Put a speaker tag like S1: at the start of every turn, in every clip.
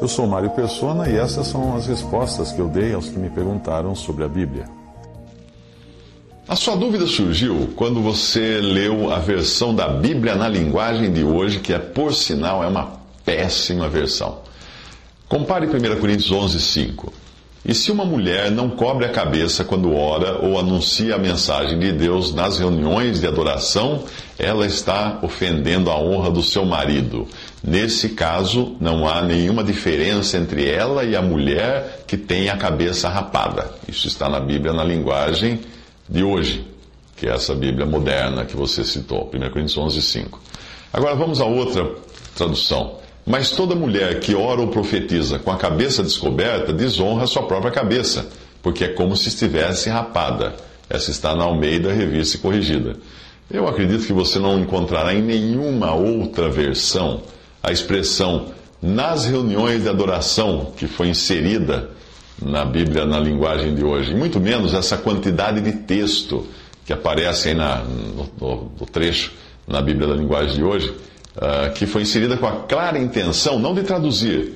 S1: Eu sou Mário Persona e essas são as respostas que eu dei aos que me perguntaram sobre a Bíblia.
S2: A sua dúvida surgiu quando você leu a versão da Bíblia na linguagem de hoje, que é, por sinal, é uma péssima versão. Compare 1 Coríntios 11, 5. E se uma mulher não cobre a cabeça quando ora ou anuncia a mensagem de Deus nas reuniões de adoração, ela está ofendendo a honra do seu marido. Nesse caso, não há nenhuma diferença entre ela e a mulher que tem a cabeça rapada. Isso está na Bíblia na linguagem de hoje, que é essa Bíblia moderna que você citou, 1 Coríntios 11, 5. Agora vamos a outra tradução. Mas toda mulher que ora ou profetiza com a cabeça descoberta desonra sua própria cabeça, porque é como se estivesse rapada. Essa está na Almeida, revista e corrigida. Eu acredito que você não encontrará em nenhuma outra versão a expressão nas reuniões de adoração que foi inserida na Bíblia na linguagem de hoje, muito menos essa quantidade de texto que aparece aí na, no, no trecho na Bíblia da linguagem de hoje uh, que foi inserida com a clara intenção, não de traduzir,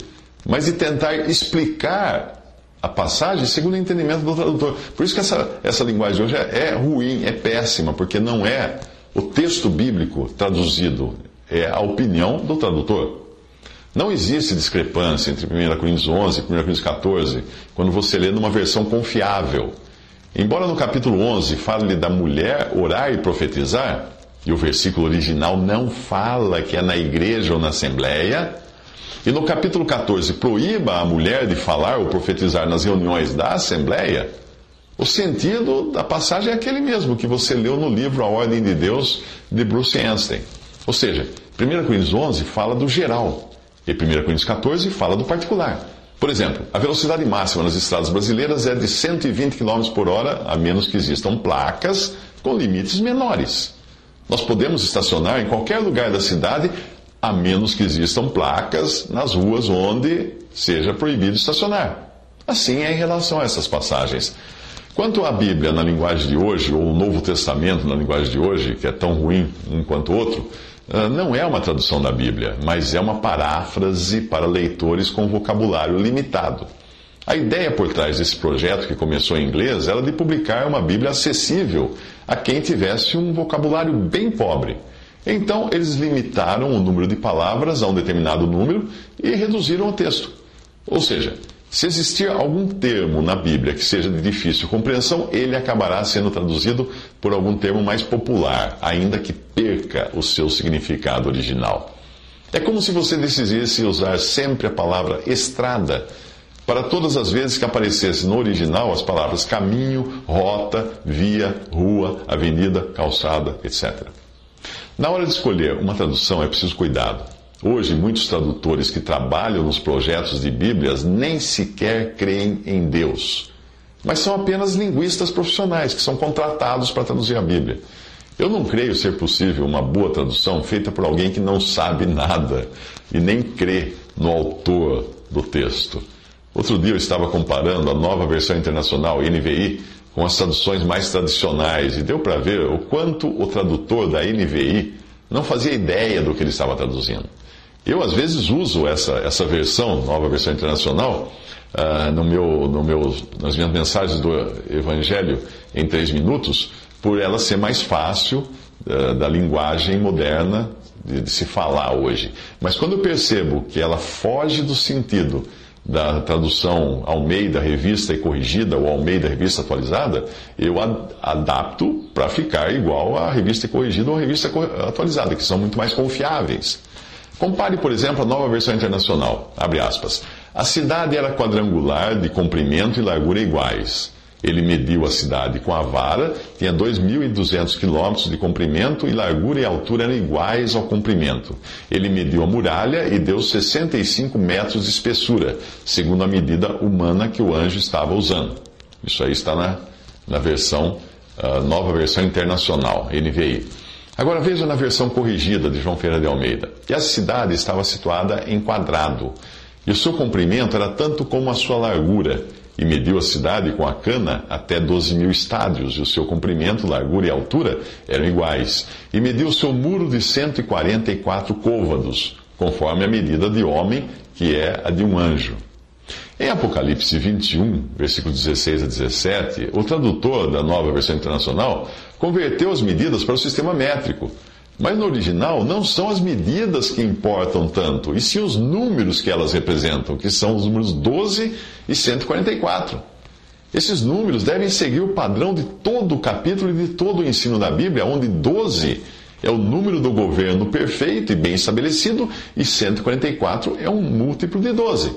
S2: mas de tentar explicar a passagem segundo o entendimento do tradutor. Por isso que essa, essa linguagem hoje é, é ruim, é péssima, porque não é o texto bíblico traduzido, é a opinião do tradutor. Não existe discrepância entre 1 Coríntios 11 e 1 Coríntios 14 quando você lê numa versão confiável. Embora no capítulo 11 fale da mulher orar e profetizar, e o versículo original não fala que é na igreja ou na assembleia. E no capítulo 14, proíba a mulher de falar ou profetizar nas reuniões da assembleia. O sentido da passagem é aquele mesmo que você leu no livro A Ordem de Deus de Bruce Einstein. Ou seja, 1 Coríntios 11 fala do geral e 1 Coríntios 14 fala do particular. Por exemplo, a velocidade máxima nas estradas brasileiras é de 120 km por hora, a menos que existam placas com limites menores. Nós podemos estacionar em qualquer lugar da cidade, a menos que existam placas nas ruas onde seja proibido estacionar. Assim é em relação a essas passagens. Quanto à Bíblia na linguagem de hoje, ou o Novo Testamento na linguagem de hoje, que é tão ruim um quanto o outro, ah, não é uma tradução da Bíblia, mas é uma paráfrase para leitores com vocabulário limitado. A ideia por trás desse projeto, que começou em inglês, era de publicar uma Bíblia acessível a quem tivesse um vocabulário bem pobre. Então, eles limitaram o número de palavras a um determinado número e reduziram o texto. Ou seja, se existir algum termo na Bíblia que seja de difícil compreensão, ele acabará sendo traduzido por algum termo mais popular, ainda que perca o seu significado original. É como se você decidisse usar sempre a palavra estrada para todas as vezes que aparecesse no original as palavras caminho, rota, via, rua, avenida, calçada, etc. Na hora de escolher uma tradução é preciso cuidado. Hoje, muitos tradutores que trabalham nos projetos de Bíblias nem sequer creem em Deus, mas são apenas linguistas profissionais que são contratados para traduzir a Bíblia. Eu não creio ser possível uma boa tradução feita por alguém que não sabe nada e nem crê no autor do texto. Outro dia eu estava comparando a nova versão internacional, NVI, com as traduções mais tradicionais e deu para ver o quanto o tradutor da NVI não fazia ideia do que ele estava traduzindo. Eu, às vezes, uso essa, essa versão, nova versão internacional, uh, no meu, no meu, nas minhas mensagens do Evangelho em três minutos, por ela ser mais fácil uh, da linguagem moderna de, de se falar hoje. Mas quando eu percebo que ela foge do sentido da tradução Almeida Revista e Corrigida ou Almeida Revista Atualizada, eu adapto para ficar igual à Revista Corrigida ou a Revista Atualizada, que são muito mais confiáveis. Compare, por exemplo, a nova versão internacional. Abre aspas. A cidade era quadrangular, de comprimento e largura iguais. Ele mediu a cidade com a vara, tinha 2.200 quilômetros de comprimento e largura e altura eram iguais ao comprimento. Ele mediu a muralha e deu 65 metros de espessura, segundo a medida humana que o anjo estava usando. Isso aí está na, na versão, uh, nova versão internacional, NVI. Agora veja na versão corrigida de João Ferreira de Almeida. E a cidade estava situada em quadrado, e o seu comprimento era tanto como a sua largura e mediu a cidade com a cana até 12 mil estádios, e o seu comprimento, largura e altura eram iguais. E mediu o seu muro de 144 côvados, conforme a medida de homem, que é a de um anjo. Em Apocalipse 21, versículos 16 a 17, o tradutor da nova versão internacional converteu as medidas para o sistema métrico. Mas no original não são as medidas que importam tanto, e sim os números que elas representam, que são os números 12 e 144. Esses números devem seguir o padrão de todo o capítulo e de todo o ensino da Bíblia, onde 12 é o número do governo perfeito e bem estabelecido, e 144 é um múltiplo de 12.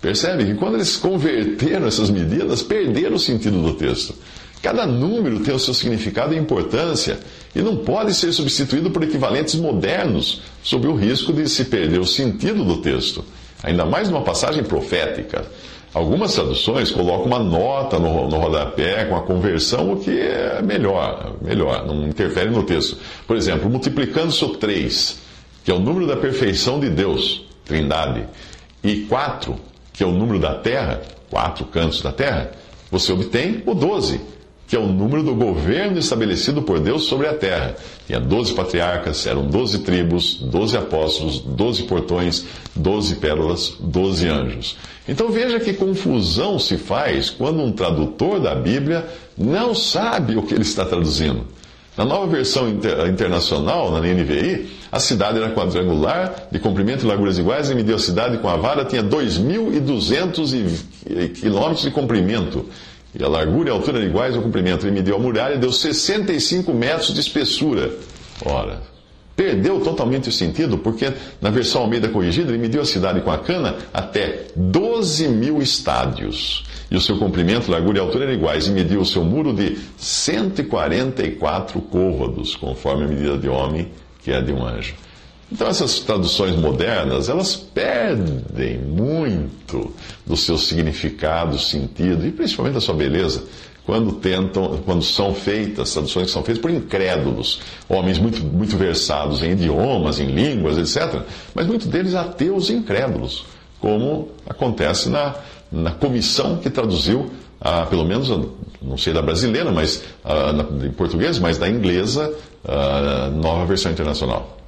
S2: Percebe que quando eles converteram essas medidas, perderam o sentido do texto. Cada número tem o seu significado e importância e não pode ser substituído por equivalentes modernos, sob o risco de se perder o sentido do texto, ainda mais numa passagem profética. Algumas traduções colocam uma nota no, no rodapé com a conversão, o que é melhor, melhor, não interfere no texto. Por exemplo, multiplicando-se o 3, que é o número da perfeição de Deus, Trindade, e 4, que é o número da terra, quatro cantos da terra, você obtém o 12, que é o número do governo estabelecido por Deus sobre a terra. Tinha 12 patriarcas, eram 12 tribos, 12 apóstolos, 12 portões, 12 pérolas, 12 anjos. Então veja que confusão se faz quando um tradutor da Bíblia não sabe o que ele está traduzindo. Na nova versão inter, internacional, na NVI, a cidade era quadrangular, de comprimento e larguras iguais, e mediu a cidade com a vara, tinha 2.200 quilômetros de comprimento. E a largura e a altura eram iguais ao comprimento. Ele mediu a muralha e deu 65 metros de espessura. Ora, perdeu totalmente o sentido, porque na versão Almeida corrigida, ele mediu a cidade com a cana até 12 mil estádios e o seu comprimento, largura e altura eram iguais, e mediu o seu muro de 144 côvados, conforme a medida de homem, que é de um anjo. Então essas traduções modernas, elas perdem muito do seu significado, sentido, e principalmente da sua beleza, quando tentam, quando são feitas, traduções que são feitas por incrédulos, homens muito, muito versados em idiomas, em línguas, etc., mas muitos deles ateus e incrédulos, como acontece na, na comissão que traduziu, ah, pelo menos, não sei da brasileira, mas ah, na, em português, mas da inglesa, a ah, nova versão internacional.